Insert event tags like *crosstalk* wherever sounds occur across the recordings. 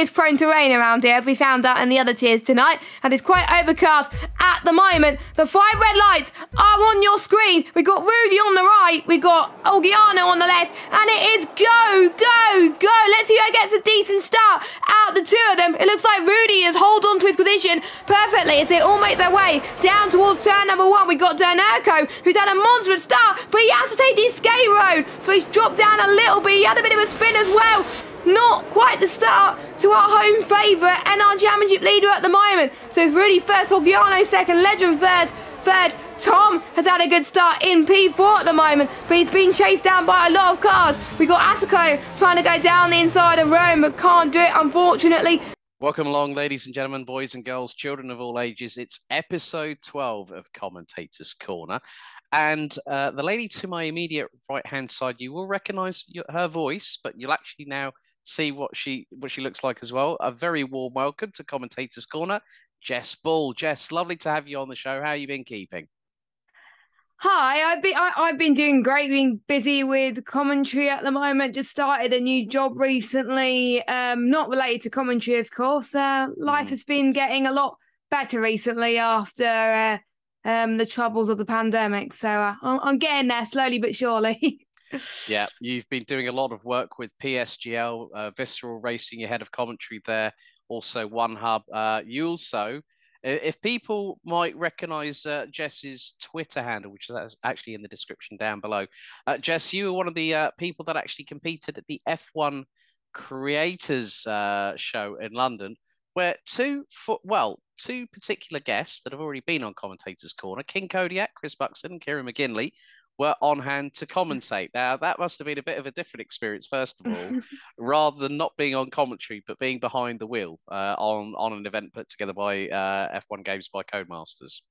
Is prone to rain around here, as we found out in the other tiers tonight, and it's quite overcast at the moment. The five red lights are on your screen. We've got Rudy on the right, we've got Olgiano on the left, and it is go, go, go. Let's see who gets a decent start out the two of them. It looks like Rudy has hold on to his position perfectly as they all make their way down towards turn number one. We've got Dernerko, who's had a monstrous start, but he has to take the escape road, so he's dropped down a little bit. He had a bit of a spin as well not quite the start to our home favourite and our championship leader at the moment. So it's Rudy first, Hogiano second, Legend first, third. Tom has had a good start in P4 at the moment, but he's been chased down by a lot of cars. We got Asako trying to go down the inside of Rome, but can't do it, unfortunately. Welcome along, ladies and gentlemen, boys and girls, children of all ages. It's episode 12 of Commentator's Corner. And uh, the lady to my immediate right hand side, you will recognize her voice, but you'll actually now see what she what she looks like as well. A very warm welcome to Commentators Corner, Jess Ball. Jess, lovely to have you on the show. How you been keeping? Hi, I've been I, have been doing great. Being busy with commentary at the moment. Just started a new job recently. Um, not related to commentary, of course. Uh, life mm. has been getting a lot better recently after uh, um the troubles of the pandemic. So uh, I'm, I'm getting there slowly but surely. *laughs* yeah, you've been doing a lot of work with PSGL, uh, Visceral Racing, your head of commentary there, also One Hub. Uh, you also, if people might recognize uh, Jess's Twitter handle, which is actually in the description down below, uh, Jess, you were one of the uh, people that actually competed at the F1 Creators uh, show in London, where two, well, two particular guests that have already been on Commentators Corner, King Kodiak, Chris Buxton, and Kieran McGinley, were on hand to commentate. Now, that must have been a bit of a different experience, first of all, *laughs* rather than not being on commentary, but being behind the wheel uh, on, on an event put together by uh, F1 Games by Codemasters.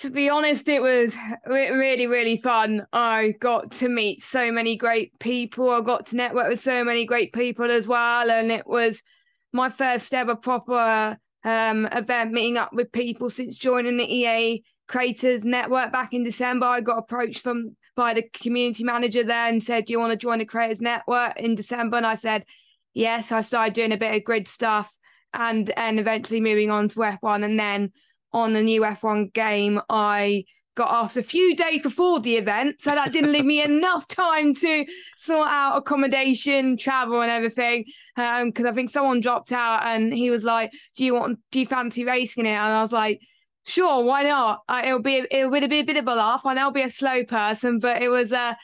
To be honest, it was really, really fun. I got to meet so many great people. I got to network with so many great people as well. And it was my first ever proper um, event meeting up with people since joining the EA creators network back in December. I got approached from by the community manager there and said, Do you want to join the creators network in December? And I said, Yes. I started doing a bit of grid stuff and and eventually moving on to F1. And then on the new F1 game, I got asked a few days before the event. So that didn't leave me *laughs* enough time to sort out accommodation, travel, and everything. Because um, I think someone dropped out and he was like, Do you want, do you fancy racing it? And I was like, Sure, why not? Uh, it'll be it would be a bit of a laugh. I know I'll be a slow person, but it was uh,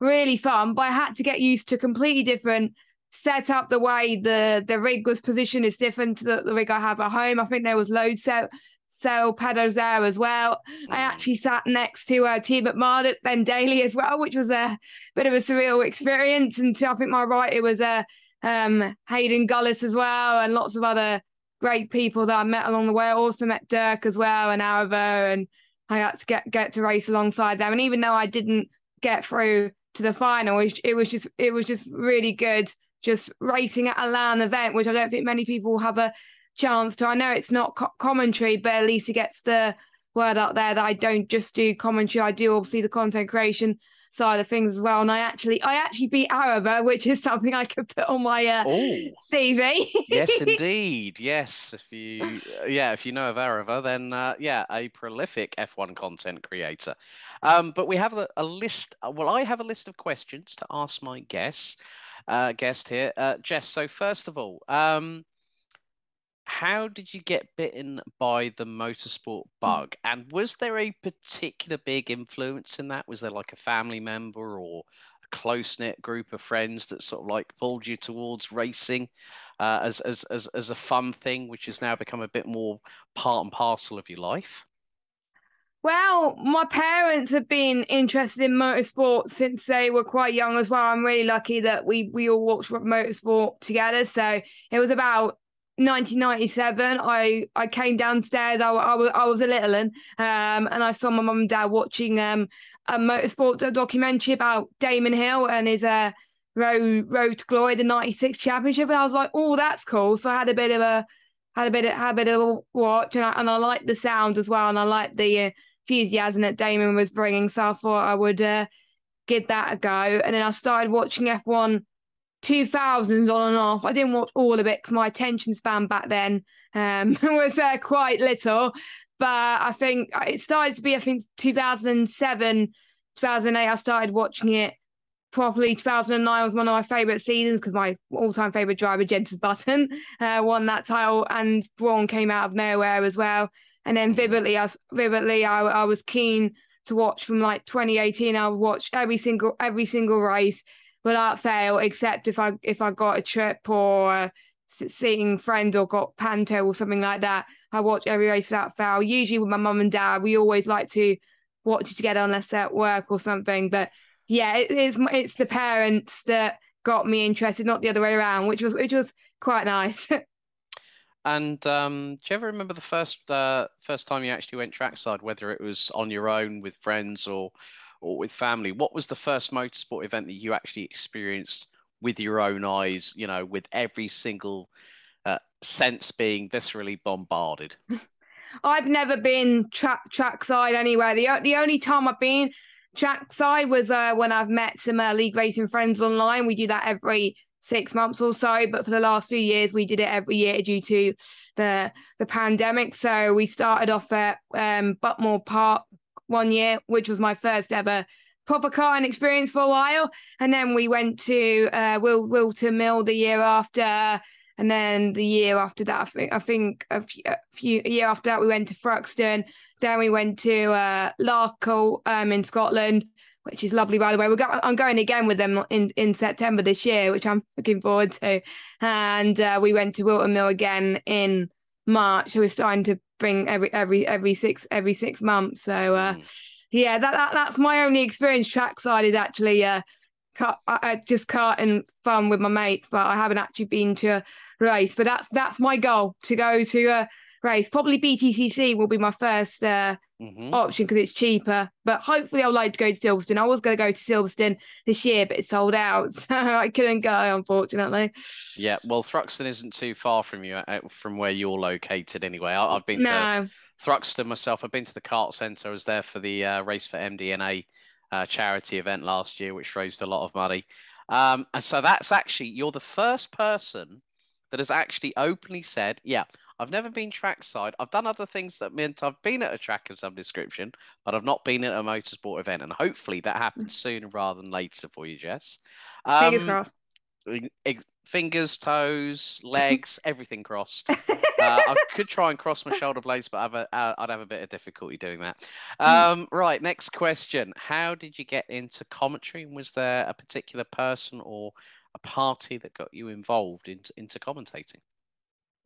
really fun. But I had to get used to a completely different setup. The way the the rig was positioned is different to the, the rig I have at home. I think there was load set cell pedals there as well. I mm. actually sat next to uh, T McMahon Ben Daly as well, which was a bit of a surreal experience. And to, I think my right it was uh, um, Hayden Gullis as well, and lots of other great people that I met along the way. I also met Dirk as well and Aarava, and I had to get get to race alongside them. And even though I didn't get through to the final, it was just it was just really good. Just racing at a LAN event, which I don't think many people have a chance to. I know it's not co- commentary, but at least it gets the word out there that I don't just do commentary. I do obviously the content creation side of things as well. And I actually, I actually beat Aarava, which is something I could put on my uh, CV. yes, *laughs* indeed. Yes, if you, uh, yeah, if you know of Aarava, then uh, yeah, a prolific F1 content creator. Um, but we have a, a, list. Uh, well, I have a list of questions to ask my guests. Uh, guest here, uh, Jess. So first of all, um, how did you get bitten by the motorsport hmm. bug? And was there a particular big influence in that? Was there like a family member or a close knit group of friends that sort of like pulled you towards racing uh, as, as, as, as a fun thing, which has now become a bit more part and parcel of your life? Well, my parents have been interested in motorsport since they were quite young as well. I'm really lucky that we we all watched motorsport together. So it was about 1997 i i came downstairs i, I, was, I was a little one um, and i saw my mum and dad watching um, a motorsport documentary about damon hill and his uh road road to glory the 96 championship and i was like oh that's cool. So i had a bit of a had a bit of had a of a watch and i, and I liked the sound as well and i liked the enthusiasm that damon was bringing so i thought i would uh, give that a go and then i started watching f1 2000s on and off. I didn't watch all of it because my attention span back then um, *laughs* was uh, quite little. But I think it started to be, I think, 2007, 2008. I started watching it properly. 2009 was one of my favourite seasons because my all time favourite driver, Jenson Button, *laughs* uh, won that title, and Braun came out of nowhere as well. And then vividly, I was, vividly, I, I was keen to watch from like 2018. I would watch every single every single race without fail, except if I if I got a trip or seeing friends or got panto or something like that. I watch every race without fail. Usually with my mum and dad, we always like to watch it together unless they're at work or something. But yeah, it, it's it's the parents that got me interested, not the other way around, which was which was quite nice. *laughs* and um, do you ever remember the first uh, first time you actually went trackside, whether it was on your own with friends or or with family? What was the first motorsport event that you actually experienced with your own eyes? You know, with every single uh, sense being viscerally bombarded. *laughs* I've never been track trackside anywhere. The the only time I've been trackside was uh, when I've met some uh, league racing friends online. We do that every six months or so, but for the last few years we did it every year due to the the pandemic. So we started off at um, Buckmore Park one year, which was my first ever proper karting experience for a while, and then we went to uh, Wil- Wilton Mill the year after. And then the year after that, I think I think a few, a few a year after that, we went to Thruxton. Then we went to uh, Larkhall um, in Scotland, which is lovely, by the way. We're go- I'm going again with them in, in September this year, which I'm looking forward to. And uh, we went to Wilton Mill again in March. So we're starting to bring every every every six every six months. So uh, mm. yeah, that, that that's my only experience trackside is actually uh, cut, I, just karting fun with my mates, but I haven't actually been to a race. But that's that's my goal to go to a race. Probably BTCC will be my first uh, mm-hmm. option because it's cheaper. But hopefully, I'd like to go to Silverstone. I was going to go to Silverstone this year, but it's sold out, *laughs* so I couldn't go, unfortunately. Yeah, well, Thruxton isn't too far from you, uh, from where you're located, anyway. I, have been no. to Thruxton myself. I've been to the kart centre. I was there for the uh, race for MDNA uh, charity event last year, which raised a lot of money. Um, and so that's actually you're the first person that has actually openly said, "Yeah, I've never been trackside. I've done other things that meant I've been at a track of some description, but I've not been at a motorsport event. And hopefully that happens sooner rather than later for you, Jess. Um, fingers crossed. Fingers, toes, *laughs* legs, everything crossed. *laughs* uh, I could try and cross my shoulder blades, but I've a, uh, I'd have a bit of difficulty doing that. Hmm. Um, right, next question. How did you get into commentary? Was there a particular person or a party that got you involved into, into commentating?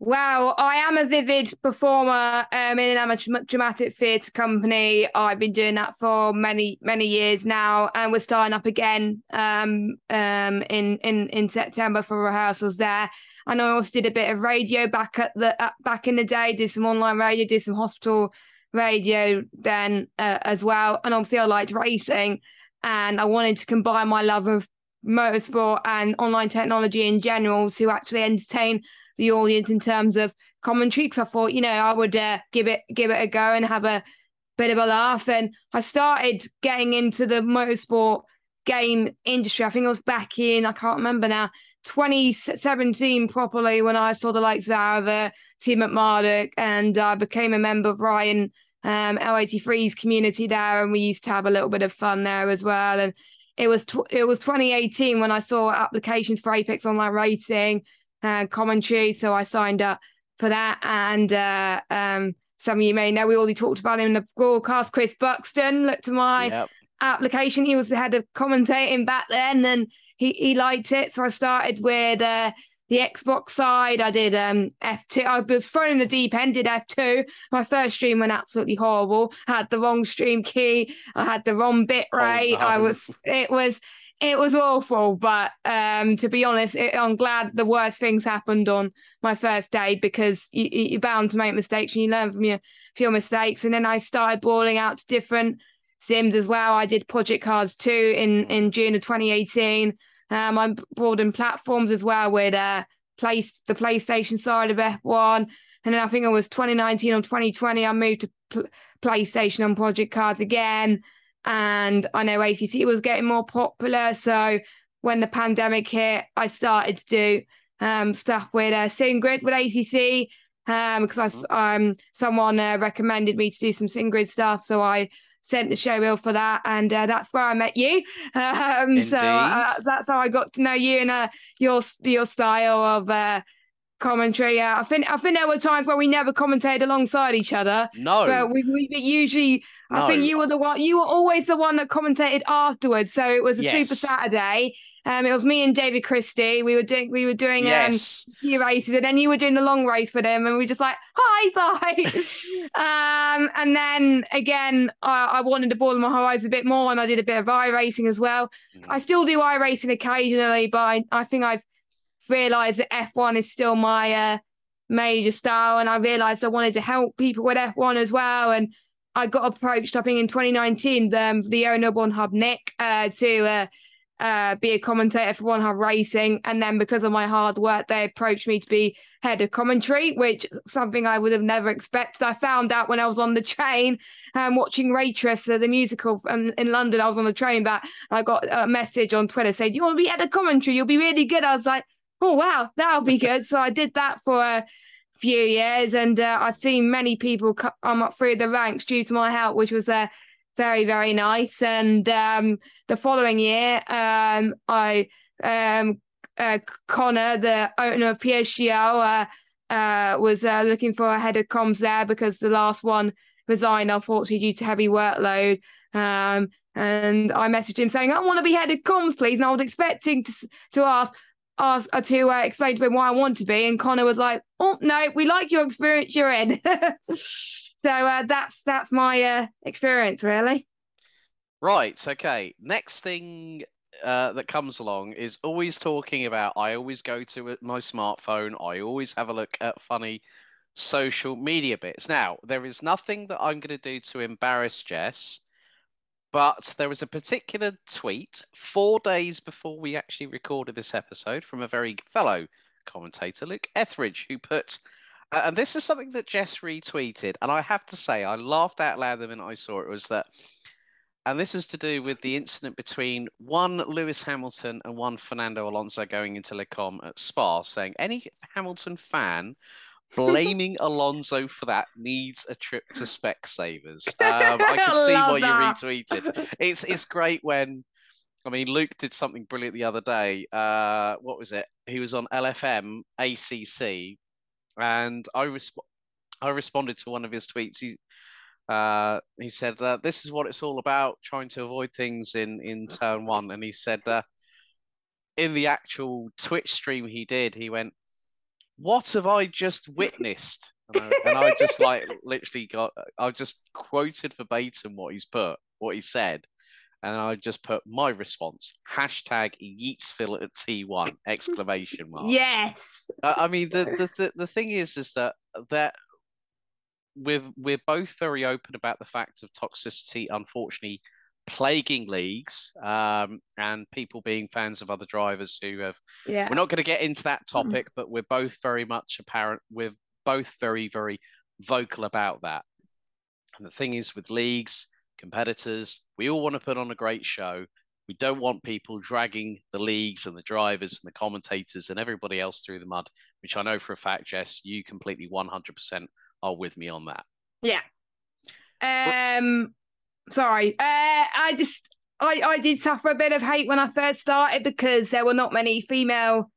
Wow, I am a vivid performer um, in an amateur dramatic theatre company. I've been doing that for many, many years now, and we're starting up again um, um, in in in September for rehearsals there. And I also did a bit of radio back at the uh, back in the day. Did some online radio, did some hospital radio then uh, as well. And obviously, I liked racing, and I wanted to combine my love of motorsport and online technology in general to actually entertain the audience in terms of commentary because I thought, you know, I would uh, give it give it a go and have a bit of a laugh. And I started getting into the motorsport game industry. I think I was back in I can't remember now. 2017 properly when I saw the likes of Aarava, Tim McMurdoch, and I became a member of Ryan um, L83's community there, and we used to have a little bit of fun there as well. And it was tw- it was 2018 when I saw applications for Apex Online Racing, uh, commentary. So I signed up for that. And uh, um, some of you may know we already talked about him in the broadcast. Chris Buxton looked at my yep. application. He was the head of commentating back then and he, he liked it. So I started with uh, the Xbox side. I did um, F2. I was thrown in the deep end, did F2. My first stream went absolutely horrible. I had the wrong stream key. I had the wrong bit rate. Oh, no. I was, it was, it was awful, but um, to be honest, it, I'm glad the worst things happened on my first day because you, you're bound to make mistakes and you learn from your, your mistakes. And then I started brawling out to different sims as well. I did Project CARS too in, in June of 2018. Um, I broadened platforms as well with uh, place the PlayStation side of F1. And then I think it was 2019 or 2020, I moved to pl- PlayStation on Project CARS again and I know ACC was getting more popular, so when the pandemic hit, I started to do um, stuff with uh, SimGrid with ACC um, because I, mm-hmm. um, someone uh, recommended me to do some SimGrid stuff. So I sent the show bill for that, and uh, that's where I met you. *laughs* Um, so uh, that's how I got to know you and uh, your your style of uh, commentary. Yeah, I think I think there were times where we never commentated alongside each other. No, but we, we usually. No. I think you were the one. You were always the one that commentated afterwards. So it was a yes. Super Saturday. Um, it was me and David Christie. We were doing we were doing um, yes. um few races, and then you were doing the long race for them, and we were just like hi bye. *laughs* um, and then again, I, I wanted to broaden my horizons a bit more, and I did a bit of iRacing as well. Mm. I still do iRacing occasionally, but I, I think I've realised that F1 is still my uh, major style, and I realised I wanted to help people with F1 as well, and I got approached, I think, in 2019, the, um, the owner of One Hub, Nick, uh, to uh, uh, be a commentator for One Hub Racing. And then because of my hard work, they approached me to be head of commentary, which something I would have never expected. I found out when I was on the train um, watching Waitress, uh, the musical um, in London. I was on the train, but I got a message on Twitter saying, Do you want to be head of commentary? You'll be really good. I was like, Oh, wow, that'll be *laughs* good. so I did that for a few years, and uh, I've seen many people come up through the ranks due to my help, which was a uh, very very nice. And um, the following year, um, I um, uh, Connor, the owner of PSGL, uh, uh, was uh, looking for a head of comms there because the last one resigned unfortunately due to heavy workload. Um, and I messaged him saying, "I want to be head of comms, please." And I was expecting to to ask ask uh, to uh, explain to him why I want to be, and Connor was like, "Oh no, we like your experience. You're in." *laughs* So uh, that's that's my uh, experience, really. Right. Okay. Next thing uh, that comes along is always talking about. I always go to my smartphone. I always have a look at funny social media bits. Now, there is nothing that I'm going to do to embarrass Jess, but there was a particular tweet four days before we actually recorded this episode from a very fellow commentator, Luke Etheridge, who put uh, and this is something that Jess retweeted, and I have to say, I laughed out loud the minute I saw it. Was that, and this is to do with the incident between one Lewis Hamilton and one Fernando Alonso going into Les Combes at Spa, saying any Hamilton fan blaming Alonso for that needs a trip to Specsavers. *laughs* Um, I can see why that. you retweeted. *laughs* It's it's great when. I mean, Luke did something brilliant the other day. Uh, what was it? He was on LFM ACC and I resp- I responded to one of his tweets. He uh, he said uh, this is what it's all about, trying to avoid things in in turn one. And he said uh, in the actual Twitch stream he did, he went, "What have I just witnessed?" And I, and I just like *laughs* literally got I just quoted verbatim what he's put, what he said, and I just put my response hashtag Yeatsville at T1 exclamation mark. Yes. I mean the, the the the thing is is that that we're we're both very open about the fact of toxicity, unfortunately, plaguing leagues um, and people being fans of other drivers who have. Yeah. We're not going to get into that topic, mm. but we're both very much apparent. We're both very very vocal about that. And the thing is with leagues competitors. We all want to put on a great show. We don't want people dragging the leagues and the drivers and the commentators and everybody else through the mud, which I know for a fact, Jess, you completely 100% are with me on that. Yeah. Um, sorry. Uh, I just, I, I did suffer a bit of hate when I first started because there were not many female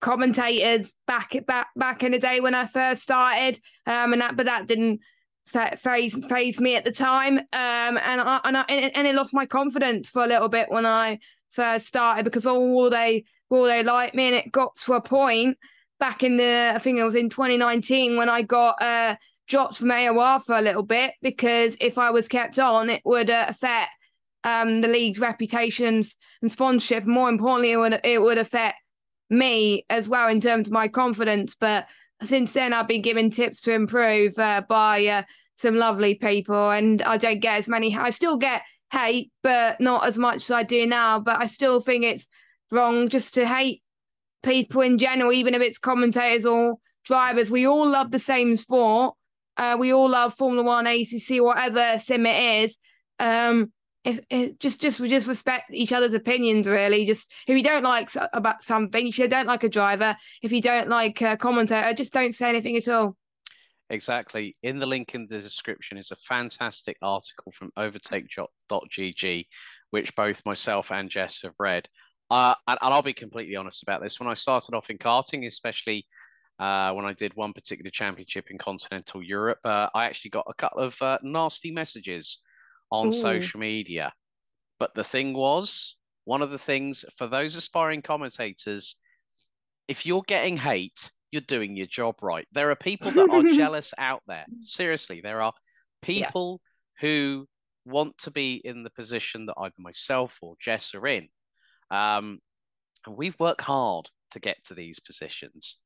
commentators back back back in the day when I first started. Um, and that, but that didn't phase phased me at the time. Um, and I, and I and it lost my confidence for a little bit when I first started because all they all they liked me, and it got to a point back in the I think it was in 2019 when I got uh dropped from AOR for a little bit because if I was kept on, it would uh, affect um the league's reputations and sponsorship. More importantly, it would it would affect me as well in terms of my confidence, but since then I've been given tips to improve uh, by uh, some lovely people, and I don't get as many. I still get hate, but not as much as I do now. But I still think it's wrong just to hate people in general, even if it's commentators or drivers. We all love the same sport. Uh, we all love Formula One, ACC, whatever sim it is. Um, if, if just just we just respect each other's opinions really. Just if you don't like about something if you don't like a driver if you don't like a commentator just don't say anything at all. Exactly. In the link in the description is a fantastic article from overtake.gg which both myself and jess have read. Uh, and, and i'll be completely honest about this. When i started off in karting especially uh, when I did one particular championship in continental Europe, uh, I actually got a couple of uh, nasty messages on Ooh. social media. But the thing was, one of the things for those aspiring commentators, if you're getting hate, you're doing your job right. There are people that are *laughs* jealous out there. Seriously, there are people yeah. who want to be in the position that either myself or Jess are in. Um, and we've worked hard to get to these positions.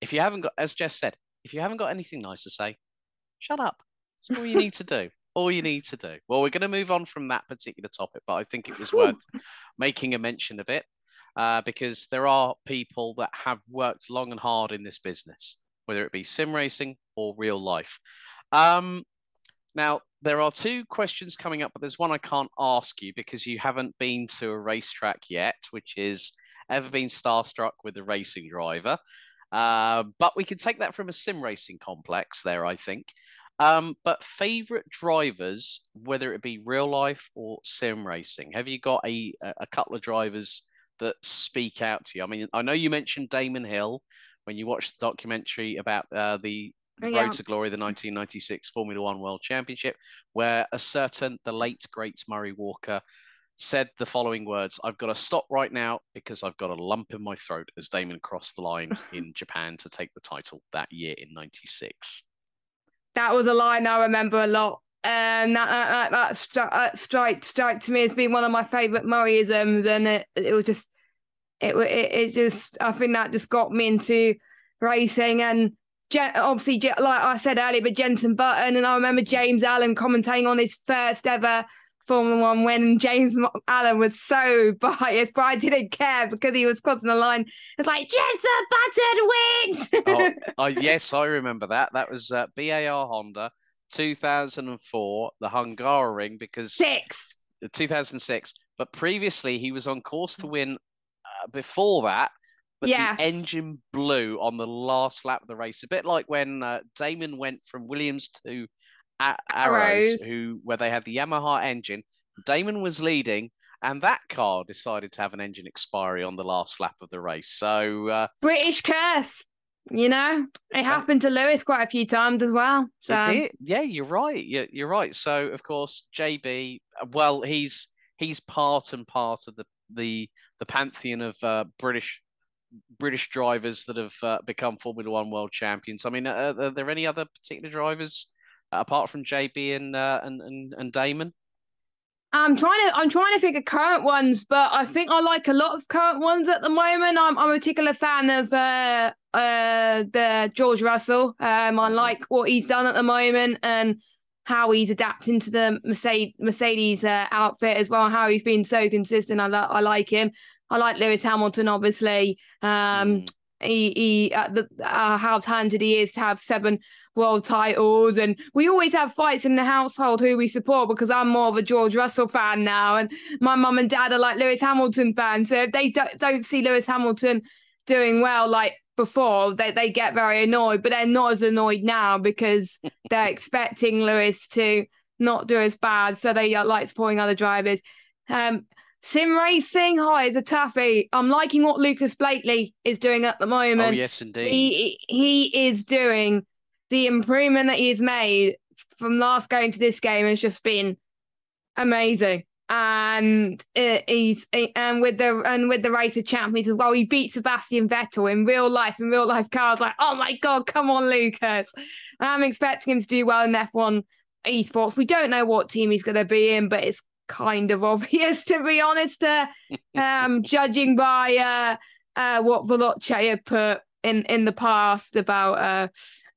If you haven't got, as Jess said, if you haven't got anything nice to say, shut up. That's all you need to do all you need to do. Well, we're going to move on from that particular topic, but I think it was worth making a mention of it uh, because there are people that have worked long and hard in this business, whether it be sim racing or real life. Um, now, there are two questions coming up, but there's one I can't ask you because you haven't been to a racetrack yet, which is ever been starstruck with a racing driver. Uh, but we can take that from a sim racing complex there, I think. Um, but favorite drivers, whether it be real life or sim racing, have you got a a couple of drivers that speak out to you? I mean, I know you mentioned Damon Hill when you watched the documentary about uh, the oh, yeah. Road to Glory, the 1996 Formula One World Championship, where a certain the late great Murray Walker said the following words I've got to stop right now because I've got a lump in my throat as Damon crossed the line *laughs* in Japan to take the title that year in 96 that was a line I remember a lot. And that that, that, stri- that uh, strike strike to me has been one of my favourite Murrayisms, and it it was just it, it it just I think that just got me into racing and obviously like I said earlier, but Jenson Button and I remember James Allen commentating on his first ever Formula One when James Allen was so *laughs* biased, but I didn't care because he was crossing the line. It's like Jenson Button wins. oh, *laughs* oh, yes, I remember that. That was uh, BAR Honda, 2004, the Hungaroring because six, 2006. But previously, he was on course to win. Uh, before that, but yes. the engine blew on the last lap of the race. A bit like when uh, Damon went from Williams to at Arrows, Arrows, who where they had the Yamaha engine. Damon was leading, and that car decided to have an engine expiry on the last lap of the race. So uh, British curse, you know, it happened to Lewis quite a few times as well. So yeah, you're right. You're, you're right. So of course, JB, well, he's he's part and part of the the the pantheon of uh, British British drivers that have uh, become Formula One world champions. I mean, are, are there any other particular drivers apart from JB and uh, and, and and Damon? I'm trying to I'm trying to think of current ones, but I think I like a lot of current ones at the moment. I'm I'm a particular fan of uh uh the George Russell. Um, I like what he's done at the moment and how he's adapting to the Mercedes Mercedes uh, outfit as well. How he's been so consistent. I like I like him. I like Lewis Hamilton, obviously. Um, mm. He he uh, the uh, how talented he is to have seven world titles. And we always have fights in the household who we support because I'm more of a George Russell fan now. And my mum and dad are like Lewis Hamilton fans. So if they don't, don't see Lewis Hamilton doing well like before they, they get very annoyed. But they're not as annoyed now because *laughs* they're expecting Lewis to not do as bad. So they are like supporting other drivers. Um Sim racing, hi, it's a toughie. I'm liking what Lucas Blakeley is doing at the oh, moment. Oh, yes, indeed. He he is doing the improvement that he's made from last game to this game has just been amazing. And uh, he's and with the and with the race of champions as well, he beat Sebastian Vettel in real life. In real life, cars like, oh my god, come on, Lucas! I'm expecting him to do well in F1 esports. We don't know what team he's going to be in, but it's kind of obvious *laughs* to be honest. Uh, um, *laughs* judging by uh, uh, what Veloce had put in in the past about uh,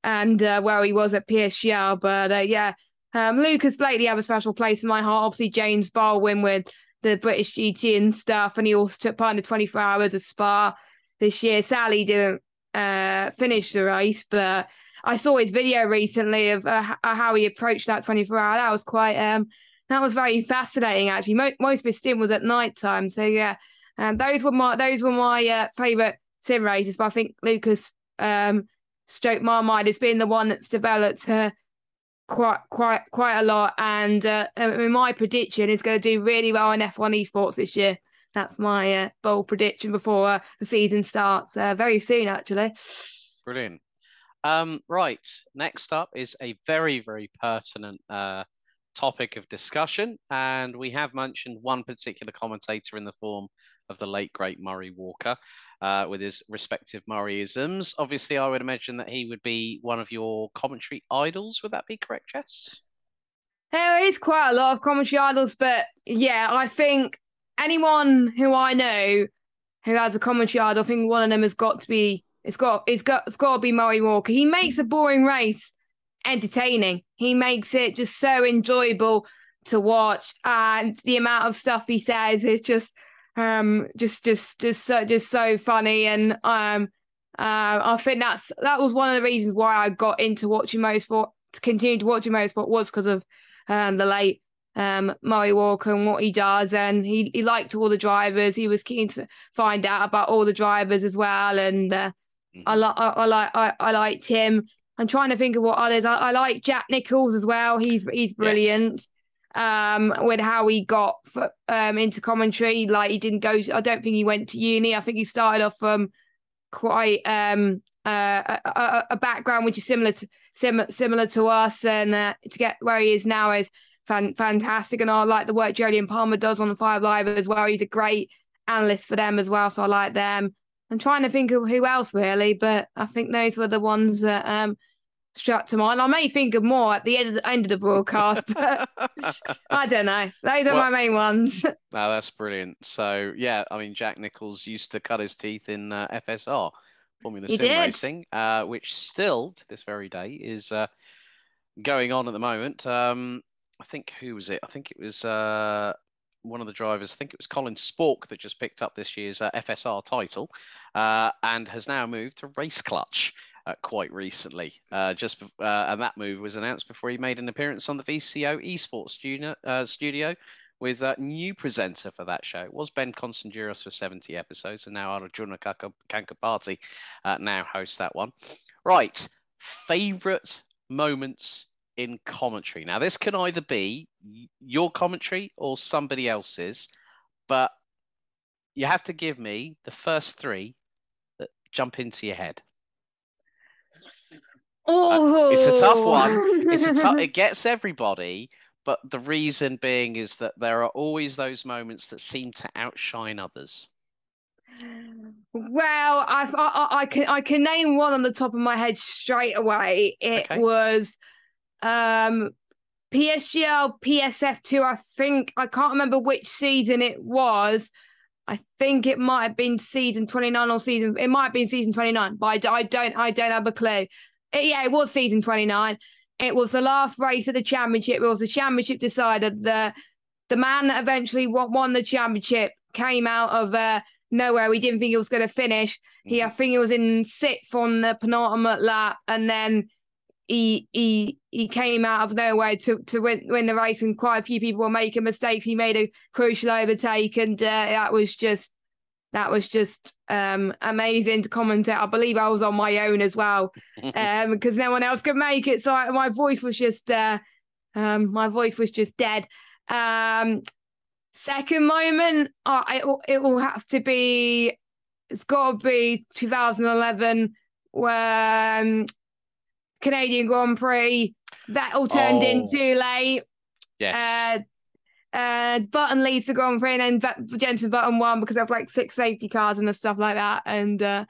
and uh, where he was at PSGL. But uh, yeah, um, Lucas Blakeley have a special place in my heart. Obviously, James Baldwin with the British GT and stuff, and he also took part in the 24 hours of Spa this year. Sally didn't uh, finish the race, but I saw his video recently of uh, how he approached that 24 hour. That was quite um that was very fascinating. Actually, most, most of his sim was at night time. So yeah, and those were my those were my uh, favorite sim races. But I think Lucas um, Stoke Marmite has been the one that's developed her quite quite quite a lot. And uh, my prediction is going to do really well in F1 esports this year. That's my uh, bold prediction before uh, the season starts uh, very soon, actually. Brilliant. Um, right. Next up is a very very pertinent uh, topic of discussion, and we have mentioned one particular commentator in the form of the late great Murray Walker uh, with his respective Murrayisms. Obviously, I would imagine that he would be one of your commentary idols. Would that be correct, Jess? There is quite a lot of commentary idols, but yeah, I think anyone who I know who has a commentary idol, I think one of them has got to be it's got it's got it's got to be Murray Walker. He makes a boring race entertaining. He makes it just so enjoyable to watch, and the amount of stuff he says is just um just just just so just so funny and um uh, I think that's that was one of the reasons why I got into watching motorsport to continue to watching motorsport was because of um the late um Murray Walker and what he does and he he liked all the drivers he was keen to find out about all the drivers as well and uh, mm-hmm. I like I, I like I, I liked him I'm trying to think of what others. I, I like Jack Nicholls as well. He's he's brilliant. Yes um with how he got for, um into commentary like he didn't go i don't think he went to uni. I think he started off from quite um uh, a, a, background which is similar to sim- similar to us and uh, to get where he is now is fan- fantastic. And i like the work Jolyon Palmer does on the five live as well. He's a great analyst for them as well so i like them. I'm trying to think of who else really but i think those were the ones that um struck to mind. I may think of more at the end of the, end of the broadcast, but *laughs* I don't know. Those are well, my main ones. *laughs* no, that's brilliant. So yeah, I mean, Jack Nicholls used to cut his teeth in uh, FSR, Formula he Sim did. racing, uh, which still to this very day is uh, going on at the moment. Um, I think who was it? I think it was uh, one of the drivers. I think it was Colin Spork that just picked up this year's uh, FSR title uh, and has now moved to Race Clutch uh, quite recently. Uh, just uh, and that move was announced before he made an appearance on the Veloce Esports studio, uh, studio with a new presenter for that show. It was Ben Constanduros for 70 episodes, and now Arjuna Kankapati uh, now hosts that one. Right, favorite moments in commentary. Now, this can either be your commentary or somebody else's, but you have to give me the first three that jump into your head. Oh, it's a tough one. It's a tough. *laughs* It gets everybody, but the reason being is that there are always those moments that seem to outshine others. Well, I, I, I can I can name one on the top of my head straight away. It okay. was um PSGL PSF2. I think I can't remember which season it was. I think it might have been season 29 or season it might have been season 29, but I, I don't I don't have a clue. It, yeah, it was season 29. It was the last race of the championship. It was the championship decider. The the man that eventually won the championship came out of uh, nowhere. We didn't think he was going to finish. He, mm-hmm. I think he was in sixth on the penultimate lap, and then he he he came out of nowhere to to win, win the race, and quite a few people were making mistakes. He made a crucial overtake, and uh, that was just that was just um, amazing to commentate. I believe I was on my own as well *laughs* um, because no one else could make it. So I, my voice was just uh, um, my voice was just dead. Um, second moment, uh, it, it will have to be. It's got to be 2011 when Canadian Grand Prix. That all turned oh. in too late. Yes. Uh, uh, Button leads the Grand Prix, and then Jenson Button won because of like six safety cars and stuff like that. And uh,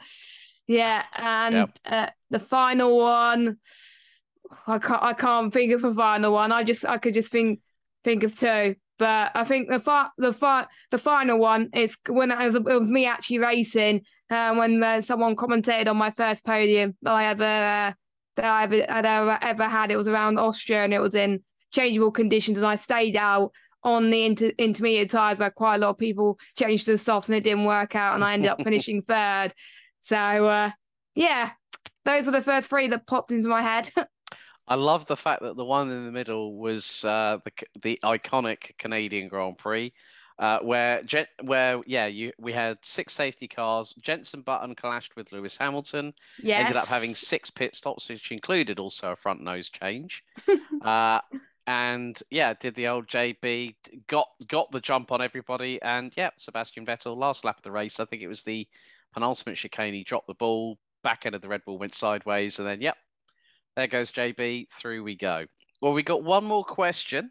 yeah, and yep. uh, the final one, I can't, I can't think of a final one. I just, I could just think, think of two. But I think the fi- the fi- the final one is when it was, it was me actually racing, uh, when uh, someone commented on my first podium that I ever uh, that I ever, had ever ever had. It was around Austria, and it was in changeable conditions, and I stayed out on the inter- intermediate tires where quite a lot of people changed to the soft and it didn't work out and I ended up *laughs* finishing third. So uh, yeah, those were the first three that popped into my head. *laughs* I love the fact that the one in the middle was uh, the the iconic Canadian Grand Prix, uh, where where yeah you we had six safety cars. Jenson Button clashed with Lewis Hamilton. Yes. Ended up having six pit stops, which included also a front nose change. *laughs* uh, and yeah, did the old JB got got the jump on everybody, and yeah, Sebastian Vettel last lap of the race. I think it was the penultimate chicane. He dropped the ball, back end of the Red Bull went sideways, and then yep, there goes JB. Through we go. Well, we got one more question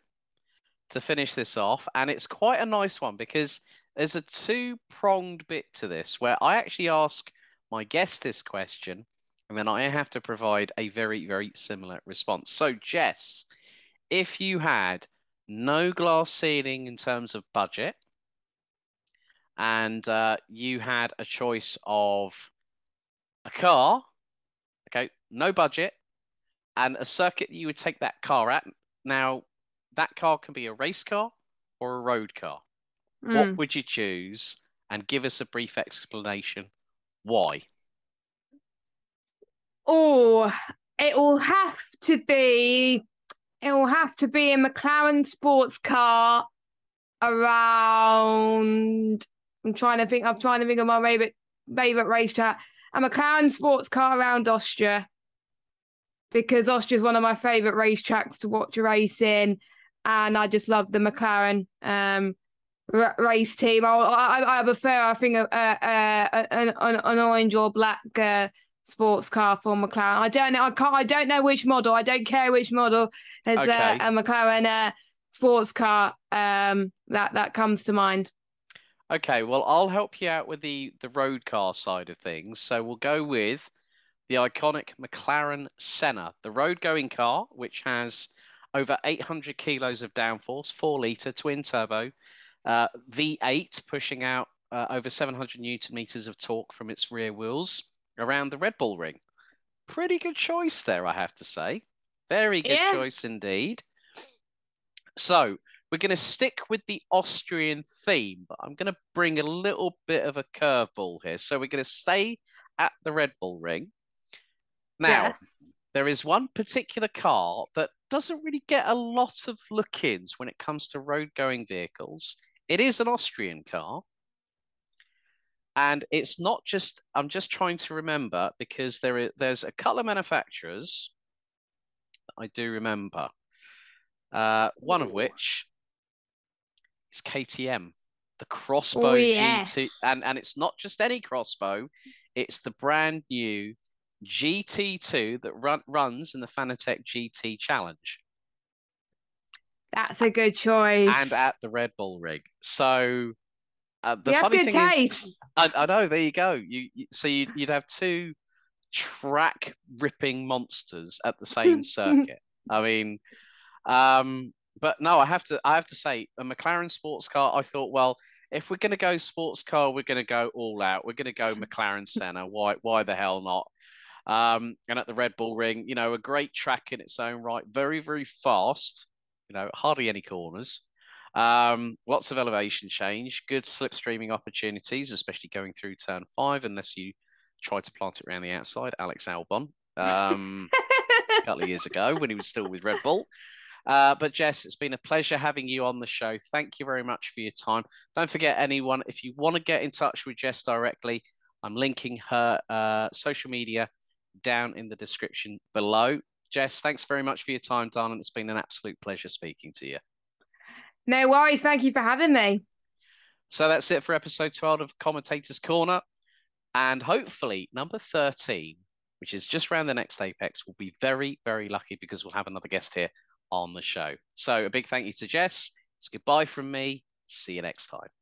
to finish this off, and it's quite a nice one because there's a two pronged bit to this where I actually ask my guest this question, and then I have to provide a very very similar response. So, Jess if you had no glass ceiling in terms of budget and uh, you had a choice of a car, okay, no budget, and a circuit you would take that car at. Now, that car can be a race car or a road car. Mm. What would you choose? And give us a brief explanation why. Oh, it will have to be it will have to be a McLaren sports car around. I'm trying to think. I'm trying to think of my favorite favorite racetrack. A McLaren sports car around Austria because Austria is one of my favorite racetracks to watch racing, and I just love the McLaren um, r- race team. I, I, I prefer, I think, a, an, an orange or black uh, sports car for McLaren. I don't know. I can't. I don't know which model. I don't care which model. There's okay. a, a McLaren uh, sports car um, that that comes to mind. Okay, well, I'll help you out with the the road car side of things. So we'll go with the iconic McLaren Senna, the road going car, which has over 800 kilos of downforce, four liter twin turbo, uh, V8 pushing out uh, over 700 newton meters of torque from its rear wheels around the Red Bull Ring. Pretty good choice there, I have to say. Very good yeah. choice indeed. So we're going to stick with the Austrian theme, but I'm going to bring a little bit of a curveball here. So we're going to stay at the Red Bull Ring. Now, yes. there is one particular car that doesn't really get a lot of look ins when it comes to road going vehicles. It is an Austrian car, and it's not just i'm just trying to remember because there is there's a couple of manufacturers i do remember. Uh, one of which is ktm the X-Bow oh, yes. gt and and it's not just any X-Bow it's the brand new gt2 that run, runs in the fanatec gt challenge. That's a good choice. And at the red bull rig. So uh, the you funny have good thing taste. is, I, I, know. There you go. You, you so you, would have two track ripping monsters at the same *laughs* circuit. I mean, um, but no, I have to. I have to say, a McLaren sports car. I thought, well, if we're going to go sports car, we're going to go all out. We're going to go *laughs* McLaren Senna. Why? Why the hell not? Um, and at the Red Bull Ring, you know, a great track in its own right. Very, very fast. You know, hardly any corners. Um, lots of elevation change, good slipstreaming opportunities, especially going through turn five, unless you try to plant it around the outside. Alex Albon, um, a couple of years ago when he was still with Red Bull. Uh, but Jess, it's been a pleasure having you on the show. Thank you very much for your time. Don't forget, anyone, if you want to get in touch with Jess directly, I'm linking her uh, social media down in the description below. Jess, thanks very much for your time, darling. It's been an absolute pleasure speaking to you. No worries. Thank you for having me. So that's it for episode 12 of Commentator's Corner. And hopefully, number 13, which is just around the next Apex, will be very, very lucky because we'll have another guest here on the show. So a big thank you to Jess. It's goodbye from me. See you next time.